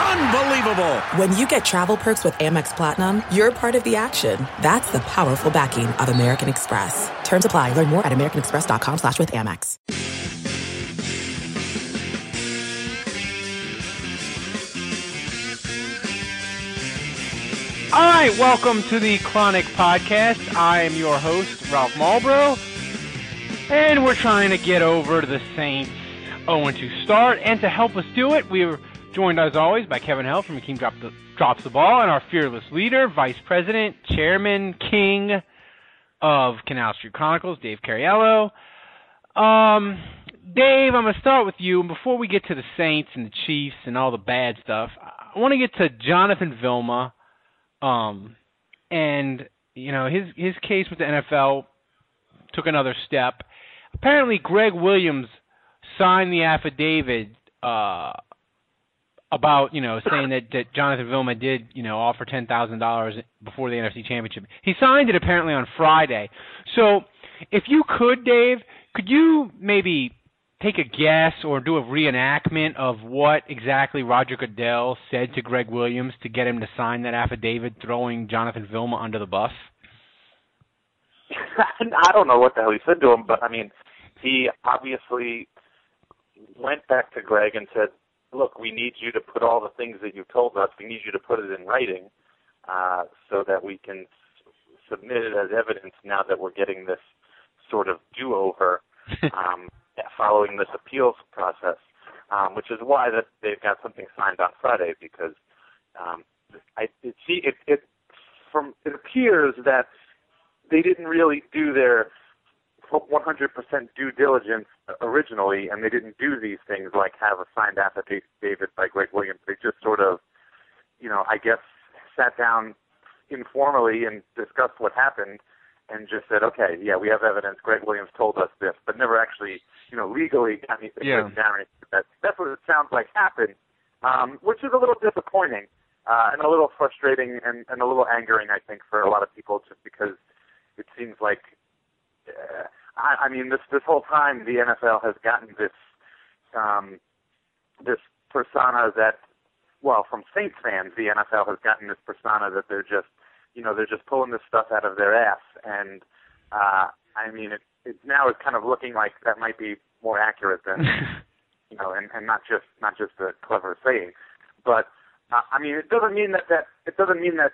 Unbelievable! When you get travel perks with Amex Platinum, you're part of the action. That's the powerful backing of American Express. Terms apply. Learn more at americanexpress.com slash with Amex. All right, welcome to the Chronic Podcast. I am your host, Ralph Malbrough, and we're trying to get over to the Saints 0-2 start. And to help us do it, we are joined as always by Kevin Hell from Team Drop the, Drops the Ball, and our fearless leader, Vice President, Chairman, King of Canal Street Chronicles, Dave Cariello. Um, Dave, I'm gonna start with you. And before we get to the Saints and the Chiefs and all the bad stuff, I want to get to Jonathan Vilma um, and you know his his case with the NFL took another step. Apparently, Gregg Williams signed the affidavit uh, about you know saying that, that Jonathan Vilma did you know offer ten thousand dollars before the NFC Championship. He signed it apparently on Friday. So, if you could, Dave, could you maybe take a guess or do a reenactment of what exactly Roger Goodell said to Gregg Williams to get him to sign that affidavit, throwing Jonathan Vilma under the bus? I don't know what the hell he said to him, but I mean, he obviously went back to Gregg and said, "Look, we need you to put all the things that you've told us. We need you to put it in writing, uh, so that we can s- submit it as evidence. Now that we're getting this sort of do-over." um, following this appeals process, um, which is why that they've got something signed on Friday because um, I it, see it, it from it appears that they didn't really do their 100% due diligence originally, and they didn't do these things like have a signed affidavit by Gregg Williams. They just sort of, you know, I guess sat down informally and discussed what happened and just said, okay, yeah, we have evidence. Gregg Williams told us this, but never actually, you know, legally got anything Yeah. written down. That, that's what it sounds like happened, um, which is a little disappointing uh, and a little frustrating and, and a little angering, I think, for a lot of people, just because it seems like, uh, I, I mean, this this whole time the NFL has gotten this um, this persona that, well, from Saints fans, the NFL has gotten this persona that they're just you know, they're just pulling this stuff out of their ass. And uh, I mean, it, it now is kind of looking like that might be more accurate than, you know, and, and not just not just a clever saying. But uh, I mean, it doesn't mean that that it doesn't mean that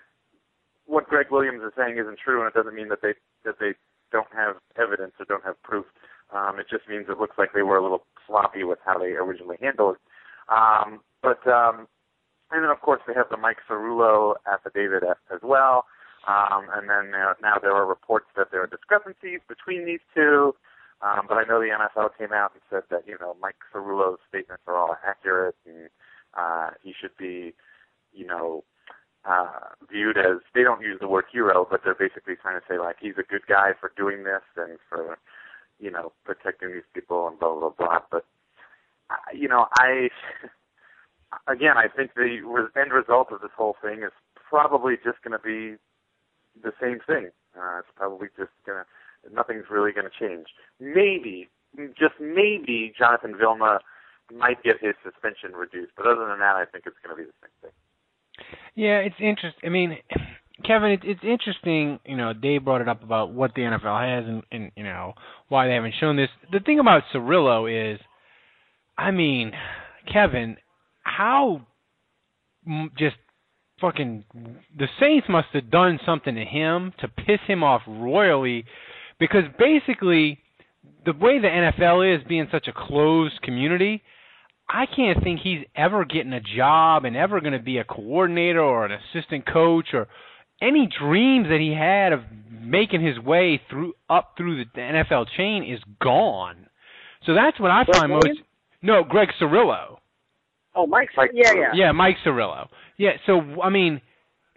what Gregg Williams is saying isn't true, and it doesn't mean that they that they don't have evidence or don't have proof. Um, it just means it looks like they were a little sloppy with how they originally handled it. Um, but um, and then, of course, they have the Mike Cerullo affidavit as well. Um, and then uh, now there are reports that there are discrepancies between these two. Um, but I know the NFL came out and said that, you know, Mike Cerullo's statements are all accurate and uh, he should be, you know, uh, viewed as, they don't use the word hero, but they're basically trying to say, like, he's a good guy for doing this and for, you know, protecting these people and blah, blah, blah. But, you know, I again, I think the end result of this whole thing is probably just going to be the same thing. Uh, it's probably just going to, nothing's really going to change. Maybe, just maybe, Jonathan Vilma might get his suspension reduced, but other than that, I think it's going to be the same thing. Yeah, it's interesting. I mean, Kevin, it, it's interesting. You know, Dave brought it up about what the NFL has and, and you know why they haven't shown this. The thing about Cerullo is, I mean, Kevin, how just fucking the Saints must have done something to him to piss him off royally, because basically the way the NFL is being such a closed community. I can't think he's ever getting a job and ever going to be a coordinator or an assistant coach or any dreams that he had of making his way through up through the NFL chain is gone. So that's what I Greg find most. No, Greg Cerullo. Oh, Mike. Mike yeah, yeah. Yeah, Mike Cerullo. Yeah, so I mean,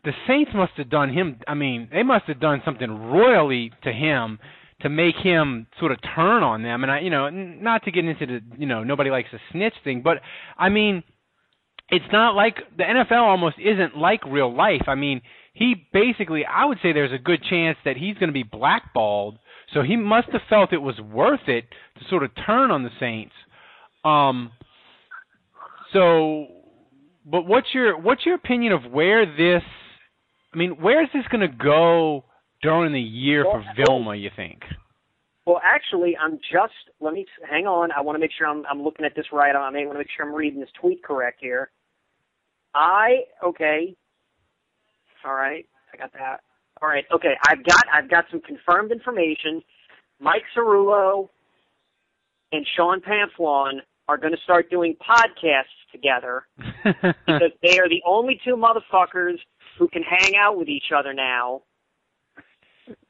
the Saints must have done him. I mean, they must have done something royally to him to make him sort of turn on them. And I, you know, not to get into the, you know, nobody likes a snitch thing, but I mean, it's not like the NFL almost isn't like real life. I mean, he basically, I would say there's a good chance that he's going to be blackballed. So he must have felt it was worth it to sort of turn on the Saints. Um, so, but what's your what's your opinion of where this? I mean, where is this going to go during the year well, for Vilma? You think? Well, actually, I'm just let me hang on. I want to make sure I'm I'm looking at this right. I may want to make sure I'm reading this tweet correct here. I okay. All right, I got that. All right, okay. I've got I've got some confirmed information. Mike Cerullo and Sean Pamphilon are going to start doing podcasts together because they are the only two motherfuckers who can hang out with each other now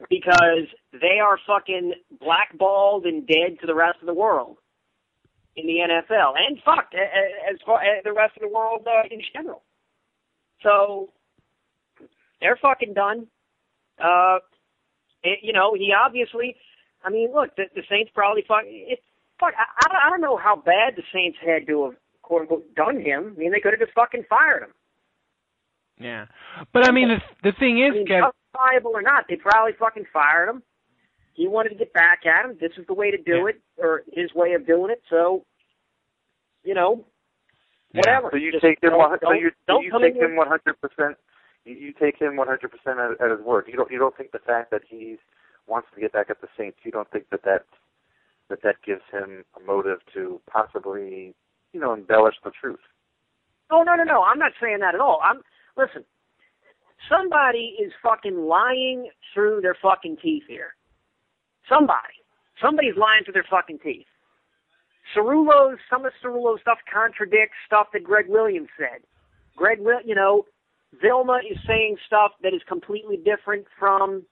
because they are fucking blackballed and dead to the rest of the world in the NFL and fuck as far as the rest of the world uh, in general. So they're fucking done. Uh, it, you know, he obviously. I mean, look, the, the Saints probably fuck. It's fuck. I, I don't know how bad the Saints had to have quote unquote done him. I mean, they could have just fucking fired him. Yeah, but I mean, the the thing is, I mean, Kev, justifiable or not, they probably fucking fired him. He wanted to get back at him. This is the way to do yeah. it, or his way of doing it. So, you know, whatever. So you Just take him. don't, so you, don't you take him one hundred percent. You take him one hundred percent at his word. You don't. You don't think the fact that he wants to get back at the Saints. You don't think that that that that gives him a motive to possibly, you know, embellish the truth. Oh no no no! I'm not saying that at all. I'm listen. Somebody is fucking lying through their fucking teeth here. Somebody. Somebody's lying through their fucking teeth. Cerullo's, some of Cerullo's stuff contradicts stuff that Gregg Williams said. Greg, you know, Vilma is saying stuff that is completely different from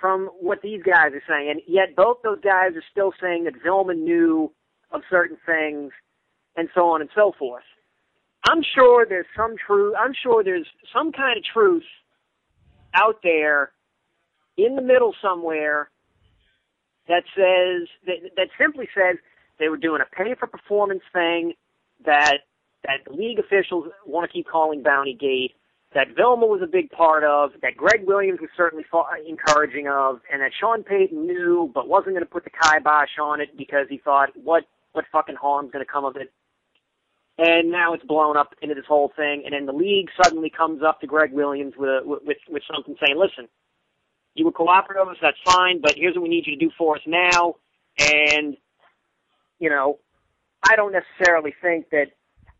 from what these guys are saying, and yet both those guys are still saying that Vilma knew of certain things, and so on and so forth. I'm sure there's some truth. I'm sure there's some kind of truth out there in the middle somewhere that says that, that simply says they were doing a pay for performance thing that that the league officials want to keep calling Bounty Gate, that Vilma was a big part of, that Gregg Williams was certainly encouraging of, and that Sean Payton knew but wasn't going to put the kibosh on it because he thought, what what fucking harm's going to come of it? And now it's blown up into this whole thing, and then the league suddenly comes up to Gregg Williams with a, with with something saying, listen, you were cooperative with that's fine, but here's what we need you to do for us now, and you know, I don't necessarily think that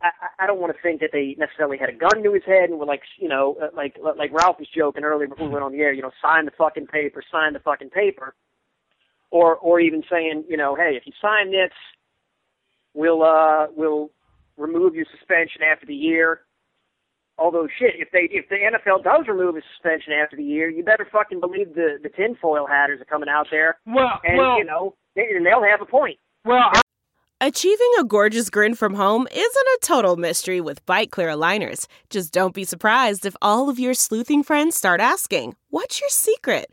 I, I don't want to think that they necessarily had a gun to his head and were like, you know, uh, like like Ralph was joking earlier before we went on the air, you know, sign the fucking paper, sign the fucking paper, or or even saying, you know, hey, if you sign this, we'll uh we'll remove your suspension after the year. Although shit, if they if the NFL does remove a suspension after the year, you better fucking believe the the tinfoil hatters are coming out there. Well, and well, you know, they, and they'll have a point. Well, Achieving a gorgeous grin from home isn't a total mystery with Byte clear aligners. Just don't be surprised if all of your sleuthing friends start asking, What's your secret?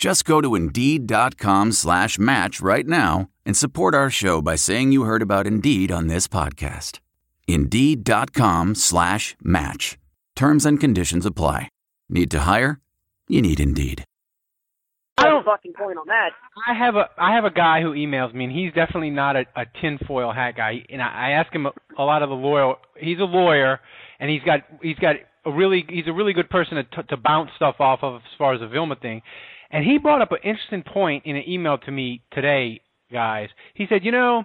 Just go to Indeed.com slash match right now and support our show by saying you heard about Indeed on this podcast. Indeed.com slash match. Terms and conditions apply. Need to hire? You need Indeed. I don't- fucking point on that. I have a I have a guy who emails me, and he's definitely not a, a tinfoil hat guy. And I, I ask him a, a lot of the lawyer. He's a lawyer, and he's got he's got a really he's a really good person to t- to bounce stuff off of as far as the Vilma thing. And he brought up an interesting point in an email to me today, guys. He said, you know,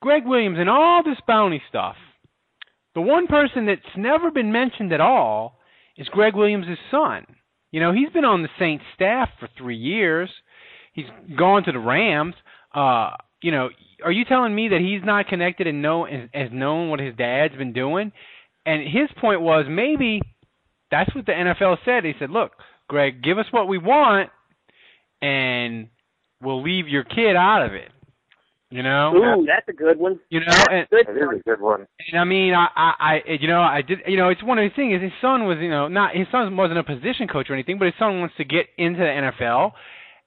Gregg Williams and all this bounty stuff. The one person that's never been mentioned at all is Gregg Williams' son. You know, he's been on the Saints staff for three years. He's gone to the Rams. Uh, you know, are you telling me that he's not connected and know has has known what his dad's been doing? And his point was maybe that's what the NFL said. They said, "Look, Gregg, give us what we want, and we'll leave your kid out of it." You know, Ooh, that's a good one. you know, That's and, good. It is a good one. and I mean, I, I, I, you know, I did, you know, it's one of the things. His son was, you know, not his son wasn't a position coach or anything, but his son wants to get into the NFL,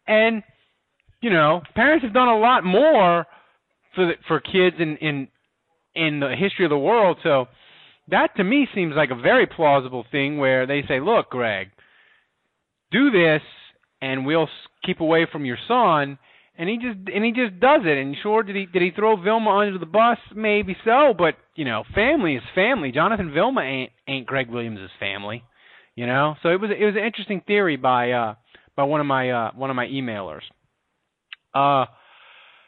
and you know, parents have done a lot more for the, for kids in in in the history of the world. So that to me seems like a very plausible thing where they say, look, Gregg, do this, and we'll keep away from your son. And he just and he just does it. And sure, did he did he throw Vilma under the bus? Maybe so, but you know, family is family. Jonathan Vilma ain't ain't Gregg Williams' family. You know, so it was it was an interesting theory by uh by one of my uh one of my emailers. Uh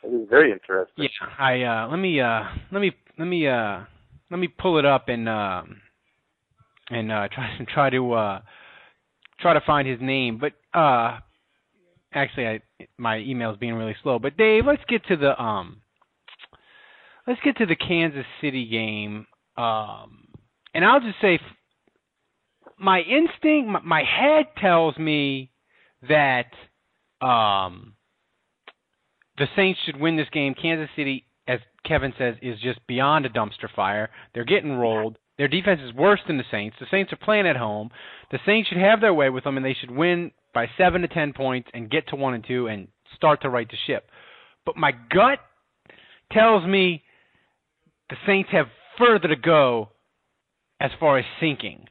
It is very interesting. yeah, I uh let me uh let me let me uh let me pull it up and um and uh try to try to uh try to find his name. But uh actually I my email's being really slow. But Dave, let's get to the um let's get to the Kansas City game. Um and I'll just say my instinct my, my head tells me that um the Saints should win this game. Kansas City, as Kevin says, is just beyond a dumpster fire. They're getting rolled. Their defense is worse than the Saints. The Saints are playing at home. The Saints should have their way with them, and they should win by seven to ten points and get to one and two and start to right the ship. But my gut tells me the Saints have further to go as far as sinking.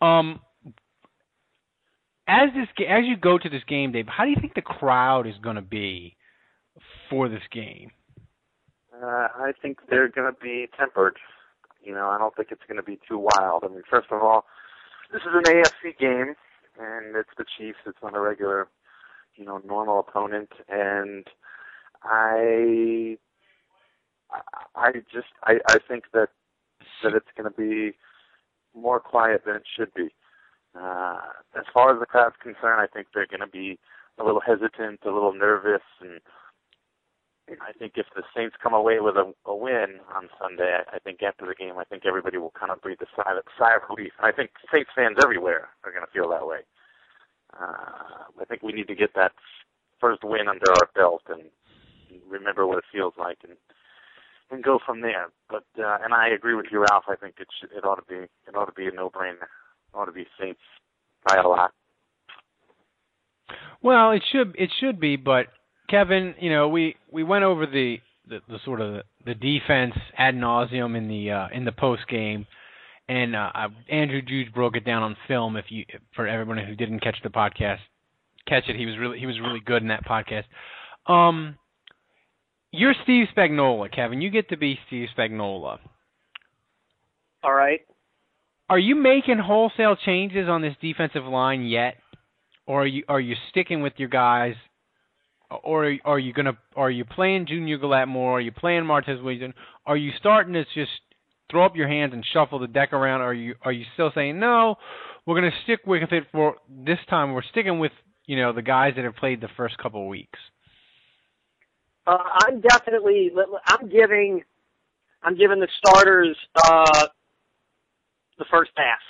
Um, as this as you go to this game, Dave, how do you think the crowd is going to be for this game? Uh, I think they're going to be tempered. You know, I don't think it's going to be too wild. I mean, first of all, this is an AFC game, and it's the Chiefs. It's not a regular, you know, normal opponent, and I, I just, I, I think that that it's going to be more quiet than it should be. Uh, as far as the crowd's concerned, I think they're going to be a little hesitant, a little nervous, and I think if the Saints come away with a, a win on Sunday, I, think after the game, I think everybody will kind of breathe a sigh, sigh of relief. And I think Saints fans everywhere are going to feel that way. Uh, I think we need to get that first win under our belt and remember what it feels like and and go from there. But uh, and I agree with you, Ralph. I think it should, it ought to be it ought to be a no-brainer. Ought to be Saints by a lot. Well, it should it should be, but Kevin, you know, we we went over the the, the sort of the, defense ad nauseum in the uh, in the post game, and uh, uh, Andrew Juge broke it down on film. If you for everyone who didn't catch the podcast, catch it. He was really he was really good in that podcast. Um, you're Steve Spagnuolo, Kevin. You get to be Steve Spagnuolo. All right. Are you making wholesale changes on this defensive line yet, or are you are you sticking with your guys, or are you gonna are you playing Junior Galette more? Are you playing Martez Wilson? Are you starting to just throw up your hands and shuffle the deck around? Are you are you still saying no? We're gonna stick with it for this time. We're sticking with you know the guys that have played the first couple of weeks. Uh, I'm definitely. I'm giving. I'm giving the starters uh, the first pass.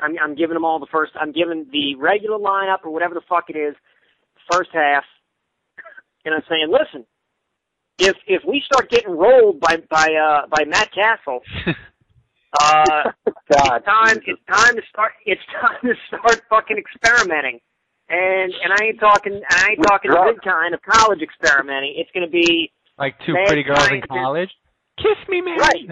I'm, I'm giving them all the first. I'm giving the regular lineup or whatever the fuck it is, first half, and I'm saying, listen, if if we start getting rolled by by uh, by Matt Cassel, uh, God, it's time. Jesus. It's time to start. It's time to start fucking experimenting. And and I ain't talking. I ain't With talking the good kind of college experimenting. It's going to be Like two pretty girls in scientists- college. Kiss me, man. Right.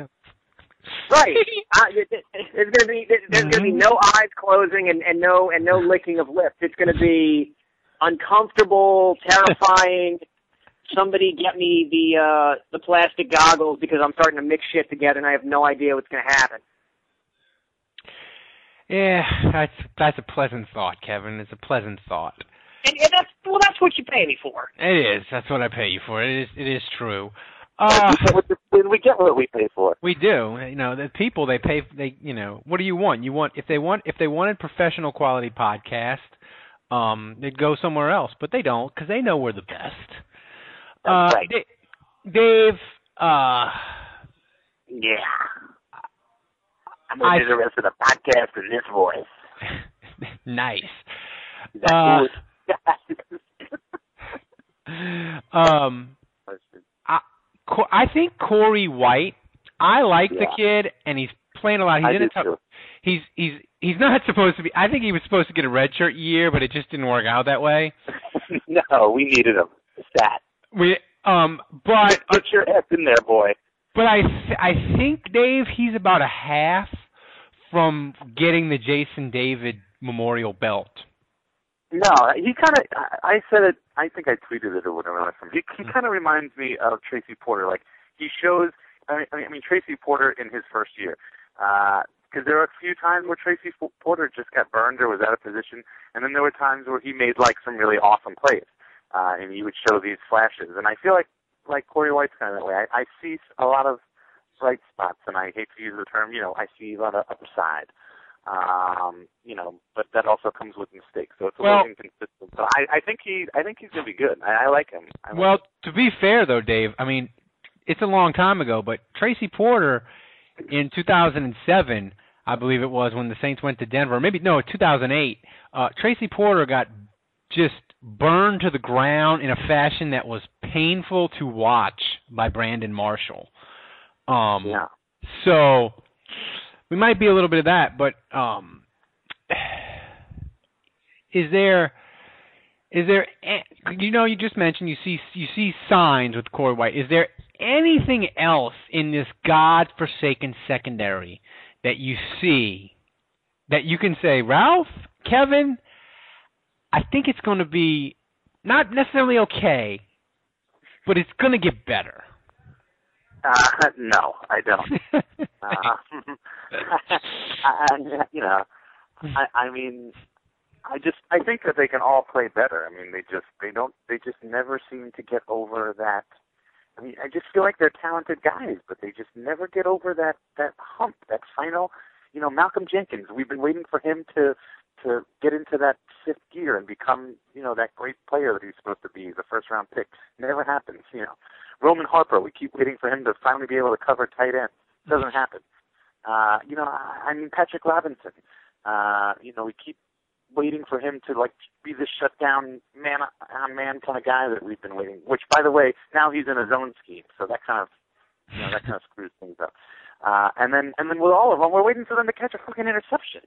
right. I, there- there- there's going to be there's going to be Mhm. no eyes closing and and no and no licking of lips. It's going to be uncomfortable, terrifying. Somebody get me the uh the plastic goggles because I'm starting to mix shit together and I have no idea what's going to happen. Yeah, that's that's a pleasant thought, Kevin. It's a pleasant thought. And, and that's well, that's what you pay me for. It is. That's what I pay you for. It is. It is true. Uh, we get what we pay for. we do. You know, the people they pay. They, you know, what do you want? You want if they want if they wanted professional quality podcast, um, they'd go somewhere else, but they don't because they know we're the best. That's uh, right. Da- Dave. Uh, Yeah. I'm I- gonna do the rest of the podcast in this voice. nice. Uh. Um, Co- I think Corey White. I like the kid, and he's playing a lot. He's I in a tough. too. He's he's he's not supposed to be. I think he was supposed to get a redshirt year, but it just didn't work out that way. no, we needed him. Stat. We um, but Put your ass in there, boy. but I I think Dave he's about a half from getting the Jason David Memorial Belt. No, he kind of. I said it. I think I tweeted it or whatever last time. He he kind of reminds me of Tracy Porter. Like he shows. I mean, I mean Tracy Porter in his first year. Because there were a few times where Tracy Porter just got burned or was out of position, and then there were times where he made like some really awesome plays, uh, and he would show these flashes. And I feel like like Corey White's kind of that way. I, I see a lot of bright spots, and I hate to use the term. You know, I see a lot of upside. Um, you know, but that also comes with mistakes, so it's a Well- little inconsistent. So I, I think he, I think he's gonna be good. I, I like him. I like Well, to be fair though, Dave, I mean, it's a long time ago, but Tracy Porter in 2007, I believe it was when the Saints went to Denver, maybe no, 2008. Uh, Tracy Porter got just burned to the ground in a fashion that was painful to watch by Brandon Marshall. Um, yeah. so we might be a little bit of that, but um, is there is there you know you just mentioned you see you see signs with Corey White. Is there anything else in this god-forsaken secondary that you see that you can say, Ralph, Kevin, I think it's going to be not necessarily okay, but it's going to get better. Uh, no, I don't. uh, I, I, you know, I, I mean, I just I think that they can all play better. I mean, they just they don't they just never seem to get over that. I mean, I just feel like they're talented guys, but they just never get over that that hump, that final. You know, Malcolm Jenkins. We've been waiting for him to to get into that fifth gear and become you know that great player that he's supposed to be, the first round pick. Never happens. You know, Roman Harper. We keep waiting for him to finally be able to cover tight end. Doesn't happen. Uh, you know, I, I mean Patrick Robinson. Uh, you know, we keep waiting for him to like be the shutdown man on man kind of guy that we've been waiting. Which, by the way, now he's in his own scheme, so that kind of you know that kind of screws things up. Uh, and then and then with all of them, we're waiting for them to catch a fucking interception.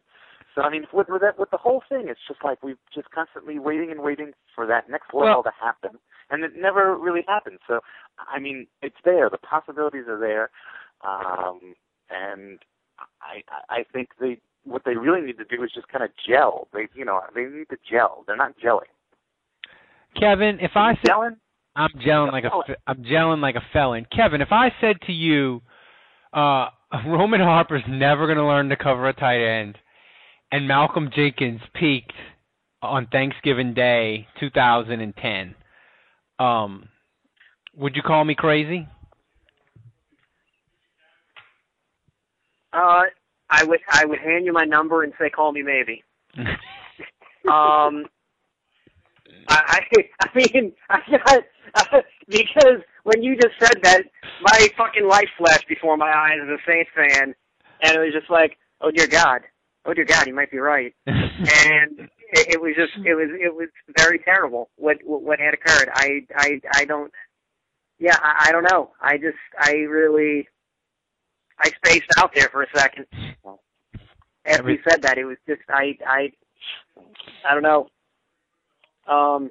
So I mean, with with that with the whole thing, it's just like we've just constantly waiting and waiting for that next level Well- to happen, and it never really happens. So I mean, it's there. The possibilities are there, um, and I I I think they what they really need to do is just kind of gel. They you know they need to gel. They're not gelling. Kevin, if I said gelling, I'm gelling like a I'm gelling like a felon. Kevin, if I said to you, uh, Roman Harper's never going to learn to cover a tight end, and Malcolm Jenkins peaked on Thanksgiving Day 2010, um, would you call me crazy? Uh, I would I would hand you my number and say call me maybe. Um, I I, mean I got because when you just said that, my fucking life flashed before my eyes as a Saints fan, and it was just like, oh dear God, oh dear God, you might be right, and it, it was just it was it was very terrible what what, what had occurred. I I I don't. Yeah, I, I don't know. I just I really I spaced out there for a second. After you said that, it was just I I I don't know. Um.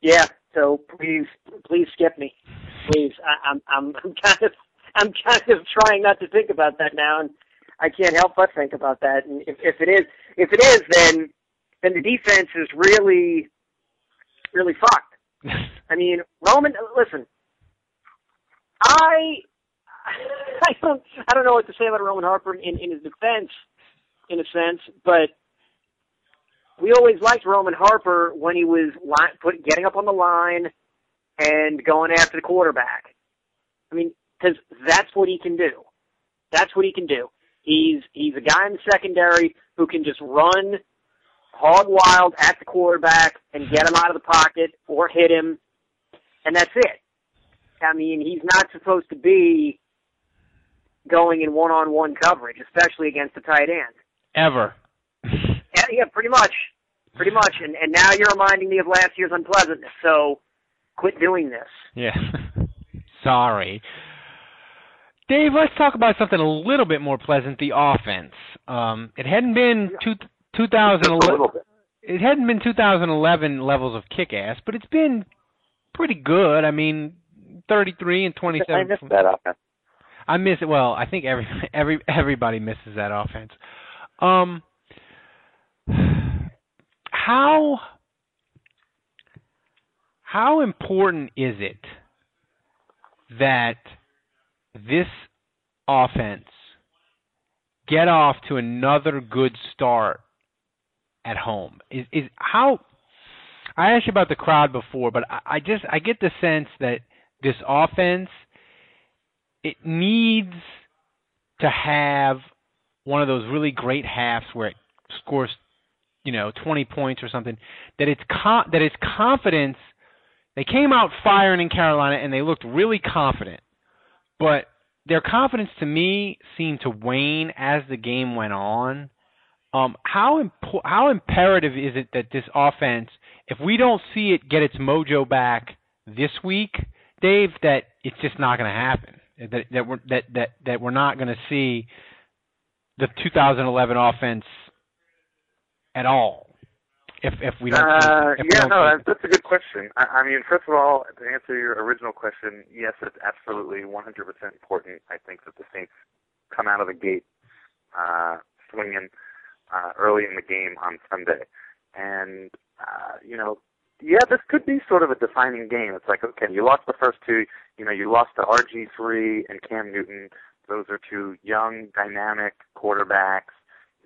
Yeah. So please, please skip me, please. I, I'm I'm I'm kind of I'm kind of trying not to think about that now, and I can't help but think about that. And if, if it is if it is, then then the defense is really really fucked. I mean, Roman. Listen, I I don't I don't know what to say about Roman Harper in in his defense, in a sense, but we always liked Roman Harper when he was line, put, getting up on the line and going after the quarterback. I mean, because that's what he can do. That's what he can do. He's he's a guy in the secondary who can just run hog wild at the quarterback and get him out of the pocket or hit him, and that's it. I mean, he's not supposed to be going in one-on-one coverage, especially against the tight end. Ever. Yeah, yeah, pretty much, pretty much. And and now you're reminding me of last year's unpleasantness. So quit doing this. Yeah. Sorry. Dave, let's talk about something a little bit more pleasant, the offense. Um, it hadn't been two, 2011 it hadn't been 2011 levels of kick ass, but it's been pretty good. I mean, 33 and 27. I missed that offense. I miss it. Well, I think every every everybody misses that offense. Um, how how important is it that this offense get off to another good start at home? Is is how I asked you about the crowd before, but I, I just I get the sense that this offense it needs to have one of those really great halves where it scores, you know, 20 points or something. That it's con- that it's confidence. They came out firing in Carolina and they looked really confident, but their confidence to me seemed to wane as the game went on. Um, how impo- how imperative is it that this offense, if we don't see it get its mojo back this week, Dave, that it's just not going to happen? That that we're that that that we're not going to see the 2011 offense at all. If if we don't, Uh, if we yeah, don't no, that's, that's a good question. I, I mean, first of all, to answer your original question, yes, it's absolutely 100% important. I think that the Saints come out of the gate uh, swinging uh, early in the game on Sunday, and uh, you know, yeah, this could be sort of a defining game. It's like, okay, you lost the first two. You know, you lost to RG3 and Cam Newton. Those are two young, dynamic quarterbacks.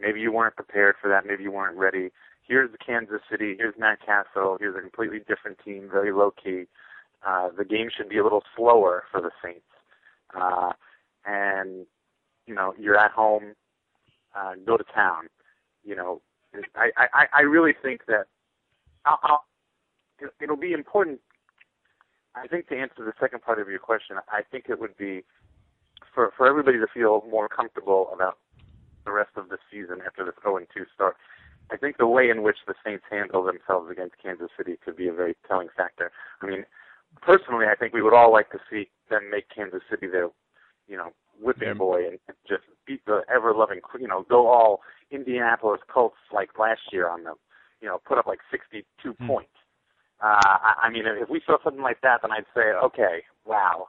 Maybe you weren't prepared for that. Maybe you weren't ready. Here's the Kansas City. Here's Matt Cassel. Here's a completely different team, very low key. Uh, the game should be a little slower for the Saints. Uh, and, you know, you're at home. Uh, go to town. You know, I, I, I really think that I'll, it'll be important. I think to answer the second part of your question, I think it would be for for everybody to feel more comfortable about the rest of the season after this 0 2 start. I think the way in which the Saints handle themselves against Kansas City could be a very telling factor. I mean, personally, I think we would all like to see them make Kansas City their, you know, whipping Yeah. boy and and just beat the ever-loving, you know, go all Indianapolis Colts like last year on them. You know, put up like 62 Hmm. points. Uh, I, I mean, if we saw something like that, then I'd say, okay, wow.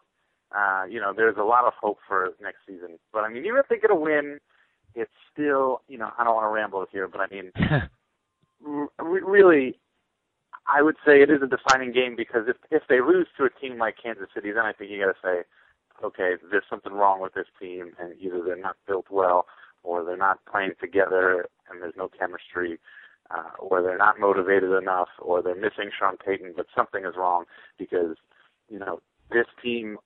Uh, you know, there's a lot of hope for next season. But I mean, even if they get a win, it's still, you know, I don't want to ramble here, but I mean, r- really, I would say it is a defining game because if if they lose to a team like Kansas City, then I think you got to say, okay, there's something wrong with this team, and either they're not built well, or they're not playing together, and there's no chemistry, uh, or they're not motivated enough, or they're missing Sean Payton, but something is wrong because you know this team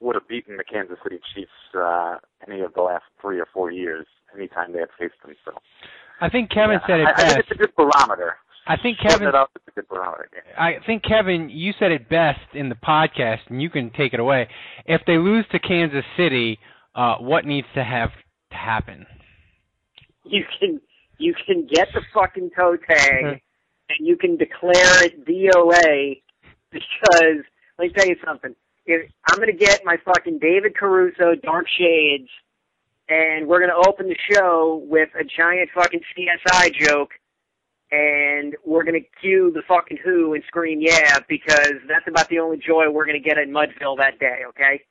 would have beaten the Kansas City Chiefs uh, any of the last three or four years, anytime they had faced them. So I think Kevin yeah, said it I, I best. think it's a good barometer. I think Kevin it up, it's a good barometer. Yeah. I think Kevin, you said it best in the podcast, and you can take it away. If they lose to Kansas City, uh, what needs to have to happen? You can you can get the fucking toe tag and you can declare it DOA because let me tell you something. If I'm gonna get my fucking David Caruso dark shades and we're gonna open the show with a giant fucking CSI joke and we're gonna cue the fucking Who and scream yeah because that's about the only joy we're gonna get in Mudville that day, okay?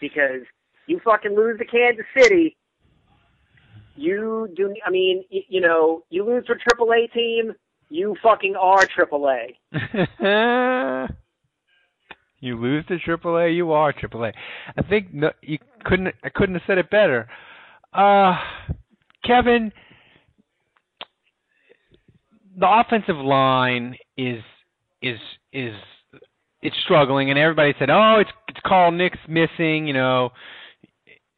Because you fucking lose to Kansas City, you do. I mean, y- you know, you lose to a Triple A team. You fucking are AAA. you lose to AAA, you are AAA. I think no, you couldn't. I couldn't have said it better. Uh, Kevin, the offensive line is is is it's struggling, and everybody said, "Oh, it's it's Carl Nicks missing," you know,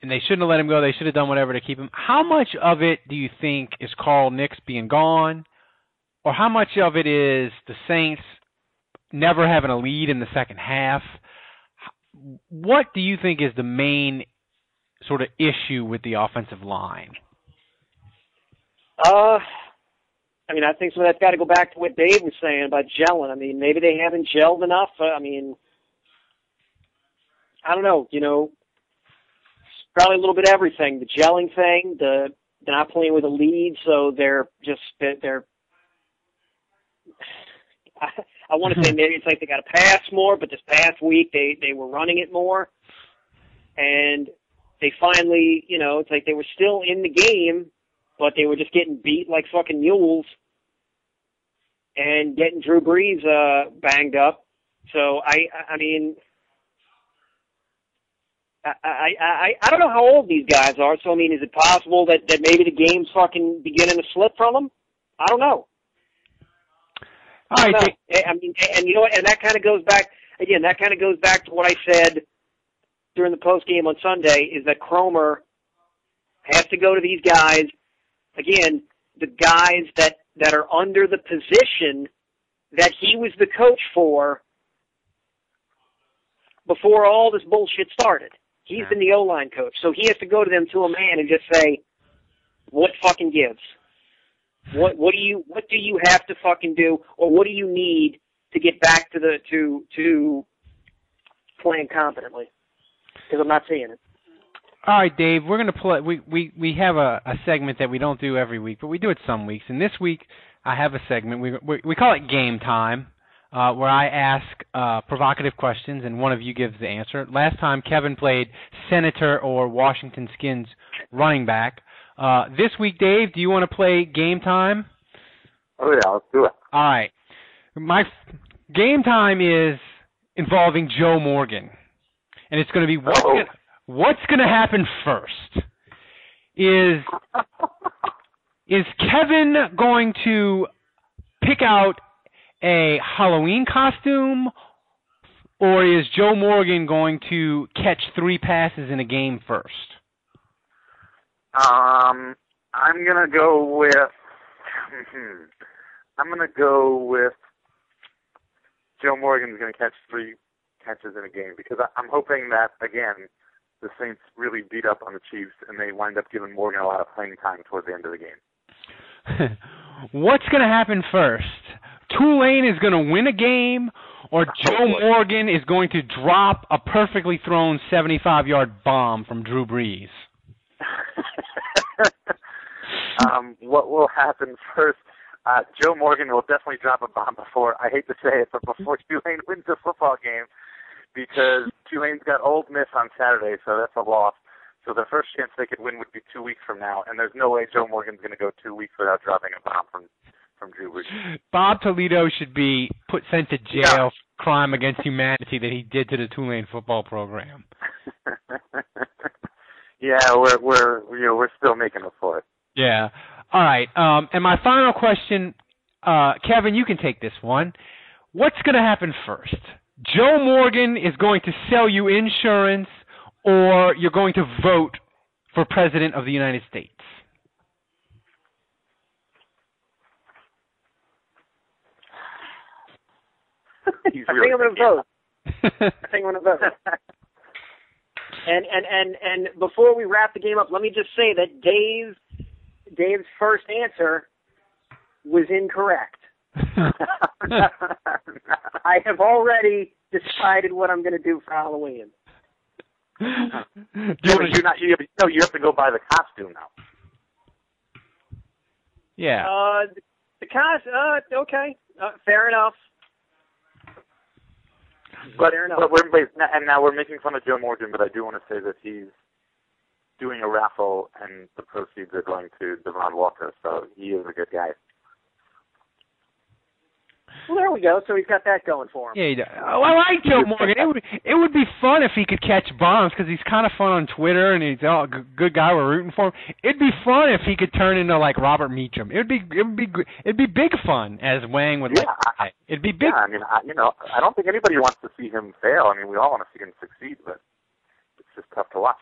and they shouldn't have let him go. They should have done whatever to keep him. How much of it do you think is Carl Nicks being gone, or how much of it is the Saints never having a lead in the second half? What do you think is the main sort of issue with the offensive line? Uh, I mean, I think of that's got to go back to what Dave was saying about gelling. I mean, maybe they haven't gelled enough. I mean, I don't know. You know, probably a little bit of everything. The gelling thing, the they're not playing with a lead, so they're just they're. I, I want to say maybe it's like they got to pass more, but this past week they they were running it more, and they finally, you know, it's like they were still in the game, but they were just getting beat like fucking mules and getting Drew Brees uh, banged up. So I, I mean, I, I, I, I don't know how old these guys are. So I mean, is it possible that that maybe the game's fucking beginning to slip from them? I don't know. I, don't know. Eh, I mean, and you know what? And that kind of goes back again. That kind of goes back to what I said during the post game on Sunday. Is that Kromer has to go to these guys again? The guys that that are under the position that he was the coach for before all this bullshit started. He's been the O line coach, so he has to go to them to a man and just say, "What fucking gives? What what do you what do you have to fucking do, or what do you need to get back to the to to playing competently?" Because I'm not seeing it. All right, Dave. We're gonna play. We we we have a, a segment that we don't do every week, but we do it some weeks. And this week, I have a segment. We we, we call it Game Time uh, where I ask uh, provocative questions and one of you gives the answer. Last time Kevin played Senator or Washington Skins running back. Uh, this week, Dave, do you want to play game time? Oh yeah, let's do it. All right. My game time is involving Joe Morgan, and it's going to be what's oh. gonna, what's going to happen first. Is is Kevin going to pick out a Halloween costume, or is Joe Morgan going to catch three passes in a game first? Um, I'm gonna go with. I'm gonna go with Joe Morgan's gonna catch three catches in a game because I, I'm hoping that again the Saints really beat up on the Chiefs and they wind up giving Morgan a lot of playing time towards the end of the game. What's going to happen first? Tulane is going to win a game, or Joe Morgan is going to drop a perfectly thrown 75 yard bomb from Drew Brees? um, what will happen first? Uh, Joe Morgan will definitely drop a bomb before, I hate to say it, but before Tulane wins a football game because Tulane's got Ole Miss on Saturday, so that's a loss. So the first chance they could win would be two weeks from now, and there's no way Joe Morgan's going to go two weeks without dropping a bomb from from Drew Brees. Bob Toledo should be put sent to jail yeah. for crime against humanity that he did to the Tulane football program. yeah, we're we're you know we're still making up for it. Yeah. All right. Um, and my final question, uh, Kevin, you can take this one. What's going to happen first? Joe Morgan is going to sell you insurance, or you're going to vote for president of the United States. He's I think I'm going to vote. I think I'm going to vote. And and and and before we wrap the game up, let me just say that Dave Dave's first answer was incorrect. I have already decided what I'm going to do for Halloween. yeah, but you're not. You have, no, you have to go buy the costume now. Yeah. Uh, the, the costume. Uh, okay. Uh, fair enough. Mhm. But, fair enough. but we're wait, and now we're making fun of Joe Morgan, but I do want to say that he's doing a raffle, and the proceeds are going to Devon Walker, so he is a good guy. Well, there we go. So he's got that going for him. Yeah, he does. Oh, I like Joe Morgan. It would it would be fun if he could catch bombs because he's kind of fun on Twitter and he's oh, a good guy. We're rooting for him. It'd be fun if he could turn into like Robert Meacham. It would be it would be it'd be big fun as Wang would Yeah, like. It'd be big. Yeah, I mean, I, you know, I don't think anybody wants to see him fail. I mean, we all want to see him succeed, but it's just tough to watch.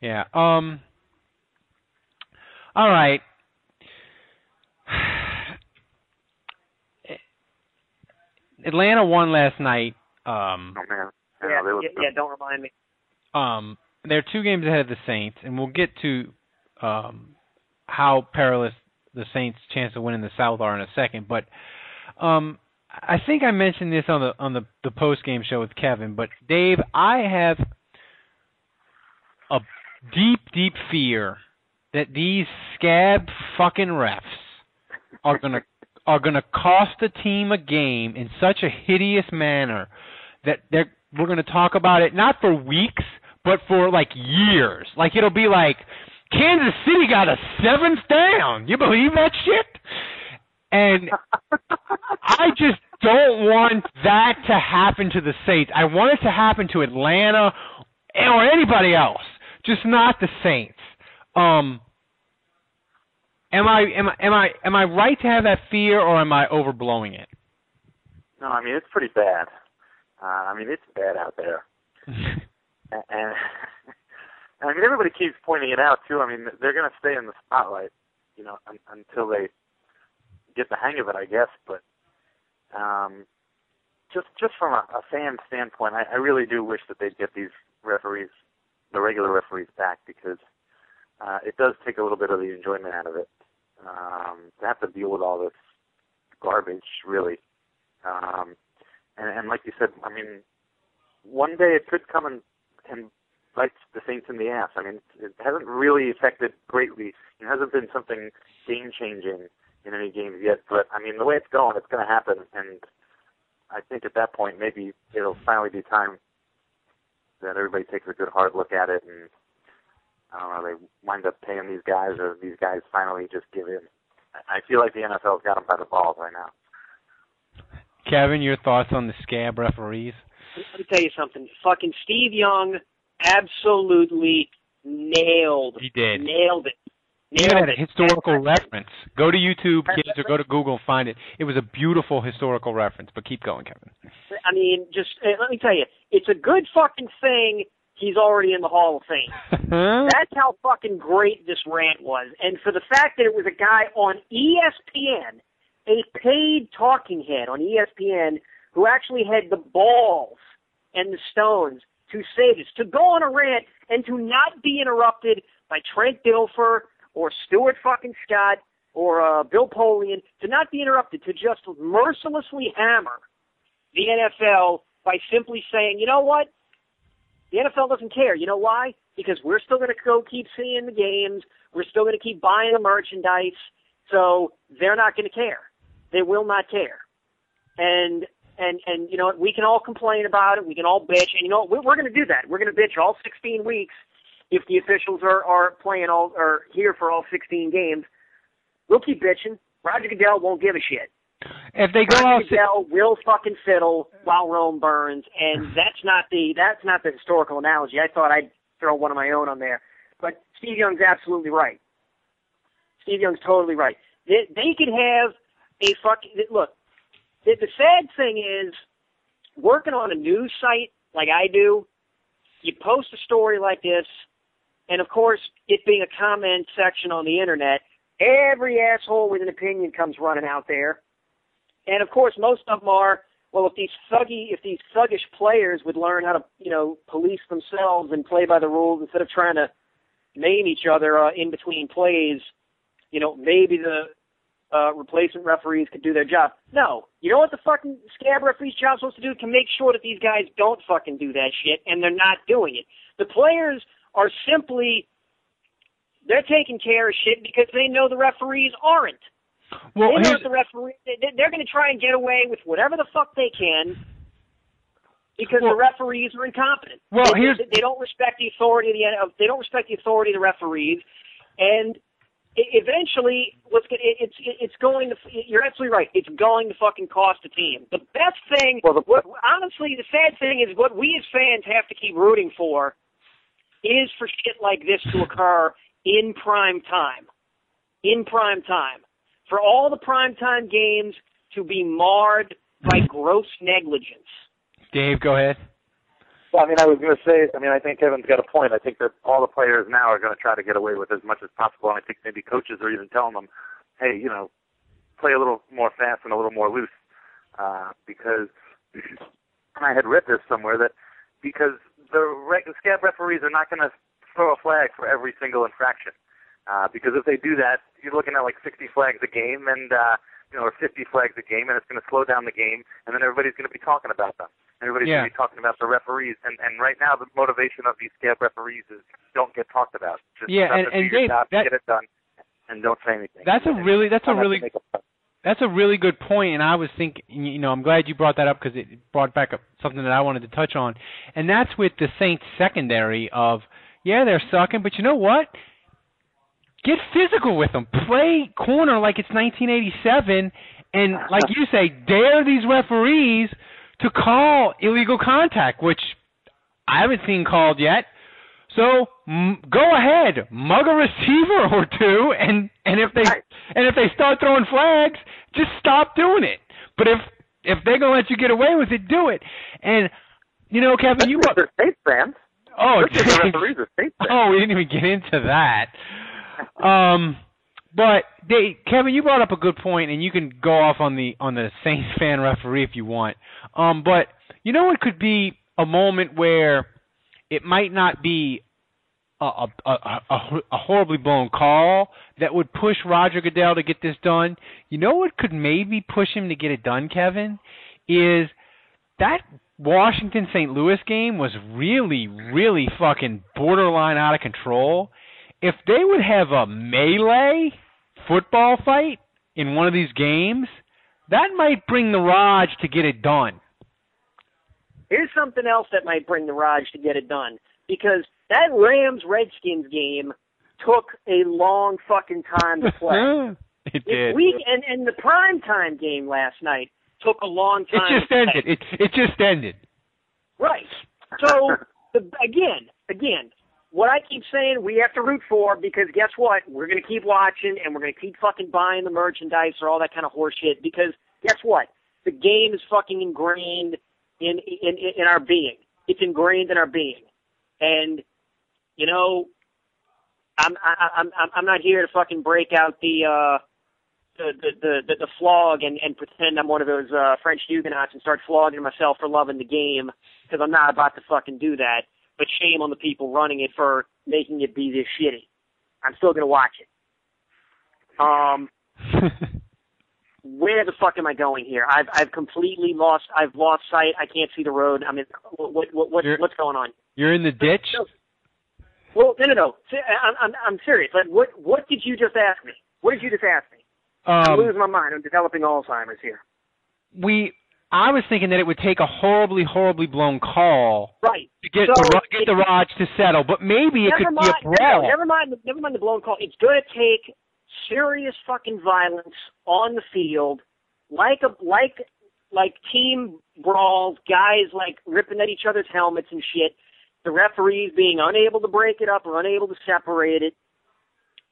Yeah. Um. All right. Atlanta won last night. Um. Oh man, you Yeah, they yeah, yeah, don't remind me. um, they're two games ahead of the Saints, and we'll get to um, how perilous the Saints' chance of winning the South are in a second. But um, I think I mentioned this on the on the, the post game show with Kevin. But Dave, I have a deep, deep fear that these scab fucking refs are gonna are gonna cost the team a game in such a hideous manner that they're we're gonna talk about it not for weeks but for like years. Like it'll be like Kansas City got a seventh down. You believe that shit? And I just don't want that to happen to the Saints. I want it to happen to Atlanta or anybody else, just not the Saints. Um, am I am I am I am I right to have that fear, or am I overblowing it? No, I mean it's pretty bad. Uh, I mean it's bad out there, and, and I mean everybody keeps pointing it out too. I mean they're going to stay in the spotlight, you know, un- until they get the hang of it, I guess. But um, just just from a, a fan standpoint, I, I really do wish that they'd get these referees, the regular referees, back because uh, it does take a little bit of the enjoyment out of it. Um, to have to deal with all this garbage, really. Um, and, and like you said, I mean, one day it could come and, and bite the Saints in the ass. I mean, it hasn't really affected greatly. It hasn't been something game changing in any games yet. But I mean, the way it's going, it's going to happen. And I think at that point, maybe it'll finally be time that everybody takes a good hard look at it and I don't know, they wind up paying these guys, or these guys finally just give in. I I feel like the NFL's got them by the balls right now. Kevin, your thoughts on the scab referees? Let me tell you something. Fucking Steve Young absolutely nailed. He did. Nailed it. He Nailed had a it. historical reference. Go to YouTube, kids, or go to Google and find it. It was a beautiful historical reference. But keep going, Kevin. I mean, just uh, let me tell you, it's a good fucking thing he's already in the Hall of Fame. That's how fucking great this rant was. And for the fact that it was a guy on ESPN, a paid talking head on ESPN, who actually had the balls and the stones to say this, to go on a rant and to not be interrupted by Trent Dilfer or Stuart fucking Scott or uh, Bill Polian, to not be interrupted, to just mercilessly hammer the NFL by simply saying, you know what? The NFL doesn't care. You know why? Because we're still going to go keep seeing the games. We're still going to keep buying the merchandise. So they're not going to care. They will not care. And and and you know? We can all complain about it. We can all bitch. And you know? We're, we're going to do that. We're going to bitch all 16 weeks if the officials are are playing all are here for all 16 games. We'll keep bitching. Roger Goodell won't give a shit. If they go Roger out, will fucking fiddle while Rome burns, and that's not the that's not the historical analogy. I thought I'd throw one of my own on there, but Steve Young's absolutely right. Steve Young's totally right. They, they could have a fucking look. The, the sad thing is, working on a news site like I do, you post a story like this, and of course, it being a comment section on the internet, every asshole with an opinion comes running out there. And of course, most of them are, well, if these thuggy, if these thuggish players would learn how to, you know, police themselves and play by the rules instead of trying to name each other uh, in between plays, you know, maybe the uh, replacement referees could do their job. No, you know what the fucking scab referee's job supposed to do? To make sure that these guys don't fucking do that shit, and they're not doing it. The players are simply they're taking care of shit because they know the referees aren't. Well, they know here's, that the referee they- they're going to try and get away with whatever the fuck they can because Well- the referees are incompetent. Well, they, here's- they, they don't respect the authority of the of- they don't respect the authority of the referees, and eventually, what's it, it's it's going to. You're absolutely right. It's going to fucking cost the team. The best thing, Well, the- what, honestly, the sad thing is what we as fans have to keep rooting for is for shit like this to occur in prime time. In prime time, for all the prime time games to be marred by gross negligence. Dave, go ahead. Well, I mean, I was going to say, I mean, I think Kevin's got a point. I think that all the players now are going to try to get away with as much as possible, and I think maybe coaches are even telling them, hey, you know, play a little more fast and a little more loose, uh, because and I had read this somewhere that because the reg- the scab referees are not going to throw a flag for every single infraction, uh, because if they do that, you're looking at like 60 flags a game, and uh, you know, or 50 flags a game, and it's going to slow down the game, and then everybody's going to be talking about them. Everybody's Yeah. going to be talking about the referees, and and right now the motivation of these scab referees is don't get talked about. Just Yeah, and- and Dave, job, that- get it done, and don't say anything. That's a really that's a try not to really a- That's a really good point, and I was thinking, you know, I'm glad you brought that up because it brought back up something that I wanted to touch on, and that's with the Saints secondary of, yeah, they're sucking, but you know what? Get physical with them. Play corner like it's 1987, and like you say, dare these referees to call illegal contact, which I haven't seen called yet. So m- go ahead, mug a receiver or two, and and if they and if they start throwing flags, just stop doing it. But if if they're gonna let you get away with it, do it. And you know, Kevin, you brought They're state fans. oh, Look the referees are state fans. oh, we didn't even get into that. Um, but they, Kevin, you brought up a good point, and you can go off on the on the Saints fan referee if you want. Um, but you know, it could be a moment where it might not be a, a, a, a, a horribly blown call that would push Roger Goodell to get this done. You know what could maybe push him to get it done, Kevin, is that Washington St. Louis game was really, really fucking borderline out of control. If they would have a melee football fight in one of these games, that might bring the Raj to get it done. Here's something else that might bring the Raj to get it done. Because that Rams Redskins game took a long fucking time to play. it did. we and, and the prime time game last night took a long time. It just ended. It it just ended. Right. So the, again, again, what I keep saying, we have to root for because guess what? We're going to keep watching and we're going to keep fucking buying the merchandise or all that kind of horseshit because guess what? The game is fucking ingrained in in in our being. It's ingrained in our being, and you know, I'm I, I'm I'm I'm not here to fucking break out the. uh the the the, the, the flog and, and pretend I'm one of those uh, French Huguenots and start flogging myself for loving the game because I'm not about to fucking do that. But shame on the people running it for making it be this shitty. I'm still gonna watch it. Um, where the fuck am I going here? I've I've completely lost. I've lost sight. I can't see the road. I mean, what what, what what's, what's going on? You're in the ditch. Well, no, no, no. I'm I'm I'm serious. Like, what what did you just ask me? What did you just ask me? I'm Um, losing my mind. I'm developing Alzheimer's here. we. I was thinking that it would take a horribly, horribly blown call Right. to get So, the Ro- get the Raj to settle, but maybe it could mind, be a brawl. No, never mind. Never mind the blown call. It's going to take serious fucking violence on the field, like a like like team brawls, guys like ripping at each other's helmets and shit. The referees being unable to break it up or unable to separate it,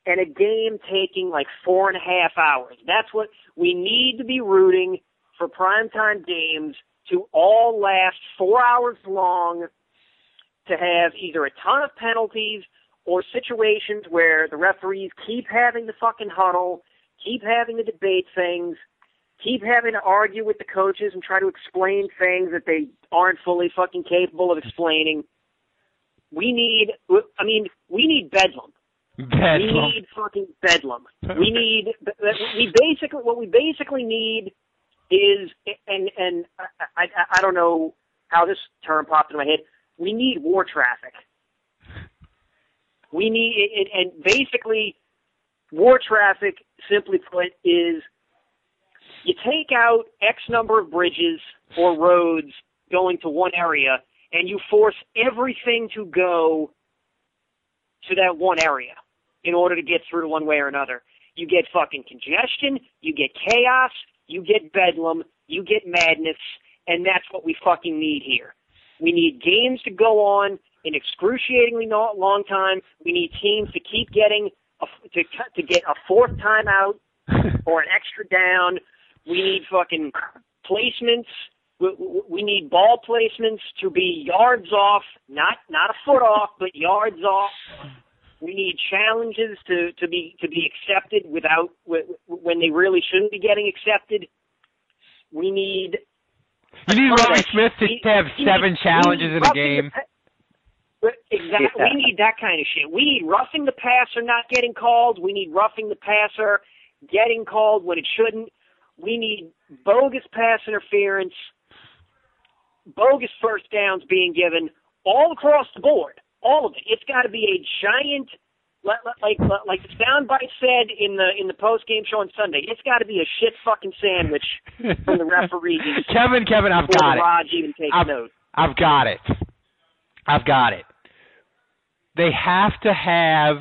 and a game taking like four and a half hours. That's what we need to be rooting for primetime games to all last four hours long to have either a ton of penalties or situations where the referees keep having the fucking huddle, keep having to debate things, keep having to argue with the coaches and try to explain things that they aren't fully fucking capable of explaining. We need, I mean, we need bedlam. Bedlam. We need fucking bedlam. We need, we basically, what we basically need is, and, and I, I, I don't know how this term popped in my head, we need war traffic. We need, it, and basically, war traffic, simply put, is you take out X number of bridges or roads going to one area, and you force everything to go to that one area. in order to get through one way or another. You get fucking congestion, you get chaos, you get bedlam, you get madness, and that's what we fucking need here. We need games to go on in excruciatingly not long time. We need teams to keep getting a, to to get a fourth timeout or an extra down. We need fucking placements. We, we need ball placements to be yards off, not not a foot off, but yards off. We need challenges to to be to be accepted without when they really shouldn't be getting accepted. We need. You need Lovie Smith to, to have seven need, challenges in a game. Exactly. Yeah. We need that kind of shit. We need roughing the passer not getting called. We need roughing the passer getting called when it shouldn't. We need bogus pass interference, bogus first downs being given all across the board. All of it. It's got to be a giant, like like like the soundbite said in the in the post game show on Sunday. It's got to be a shit fucking sandwich from the referees. Kevin, Kevin, I've got it. Even takes I've, note. I've got it. I've got it. They have to have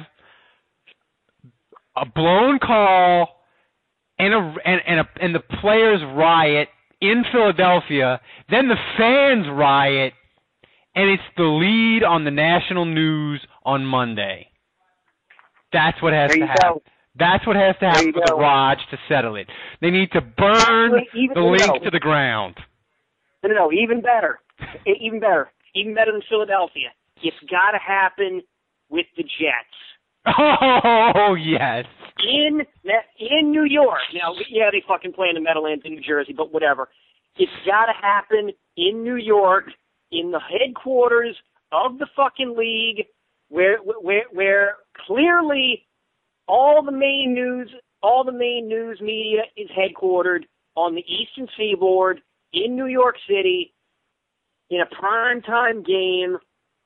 a blown call and a and, and a and the players riot in Philadelphia, then the fans riot, and it's the lead on the national news on Monday. That's what has there to happen. Go. That's what has to happen for the Raj to settle it. They need to burn even, the link to the ground. No, no, no, even better. even better. Even better than Philadelphia. It's got to happen with the Jets. Oh yes. In in New York. Now, yeah, they fucking play in the Meadowlands in New Jersey, but whatever. It's got to happen in New York, in the headquarters of the fucking league, where where where clearly all the main news all the main news media is headquartered on the Eastern Seaboard in New York City in a prime time game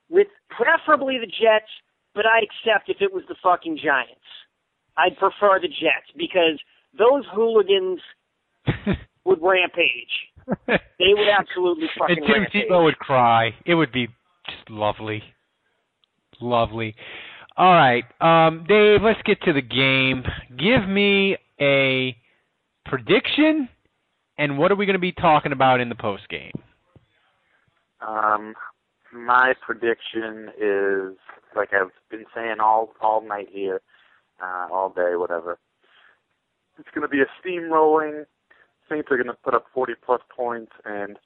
with preferably the Jets, but I'd accept if it was the fucking Giants. I'd prefer the Jets because those hooligans would rampage. They would absolutely fucking and Tim rampage. Tebow would cry. It would be just lovely. Lovely. All right, um, Dave, let's get to the game. Give me a prediction, and what are we going to be talking about in the post game? Um, my prediction is like I've been saying all all night here, uh, all day, whatever. It's going to be a steamrolling. Saints are going to put up 40 plus points, and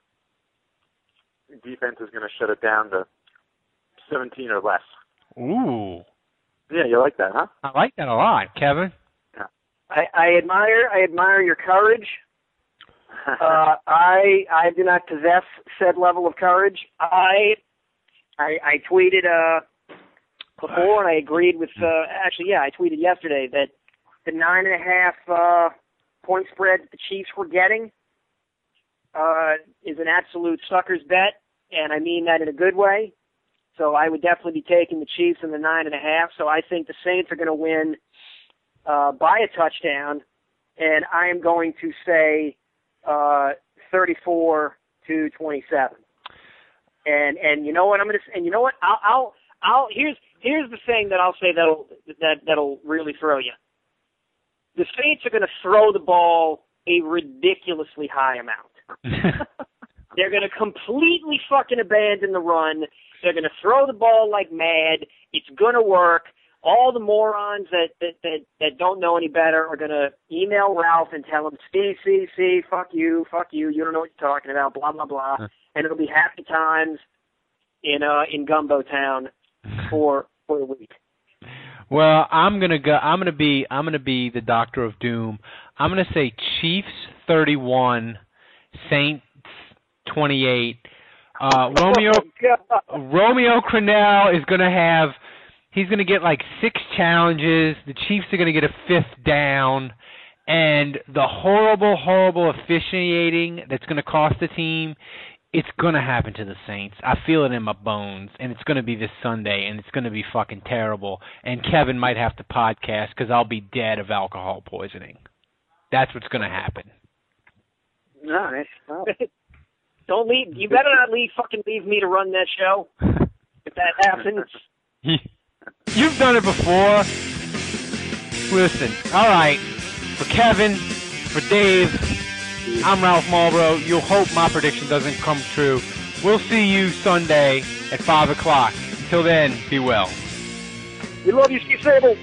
defense is going to shut it down to 17 or less. Ooh. Yeah, you like that, huh? I like that a lot, Kevin. Yeah. I, I admire I admire your courage. uh, I I do not possess said level of courage. I I, I tweeted uh, before, and I agreed with. Uh, actually, yeah, I tweeted yesterday that the nine and a half uh, point spread the Chiefs were getting uh, is an absolute sucker's bet, and I mean that in a good way. So I would definitely be taking the Chiefs in the nine and a half. So I think the Saints are going to win uh, by a touchdown, and I am going to say uh, 34 to 27. And and you know what I'm gonna and you know what I'll I'll I'll here's here's the thing that I'll say that'll that that'll really throw you. The Saints are gonna throw the ball a ridiculously high amount. They're gonna completely fucking abandon the run. They're gonna throw the ball like mad. It's gonna work. All the morons that that that, that don't know any better are gonna email Ralph and tell him, "See, see, see, fuck you, fuck you. You don't know what you're talking about." Blah blah blah and it'll be happy times in uh in Gumbo Town for for the week. Well, I'm gonna go. I'm gonna be. I'm gonna be the Doctor of Doom. I'm gonna say Chiefs 31, Saints 28. Uh, Romeo Oh, Romeo Crennel is gonna have. He's gonna get like six challenges. The Chiefs are gonna get a fifth down, and the horrible, horrible officiating that's gonna cost the team it's gonna happen to the Saints. I feel it in my bones, and it's gonna be this Sunday, and it's gonna be fucking terrible. And Kevin might have to podcast because I'll be dead of alcohol poisoning. That's what's gonna happen. Nice. Don't leave. You better not leave. Fucking leave me to run that show. If that happens, You've done it before. Listen, all right. For Kevin, for Dave, I'm Ralph Malbrough. You'll hope my prediction doesn't come true. We'll see you Sunday at 5 o'clock. Until then, be well. We love you, Steve Sabol.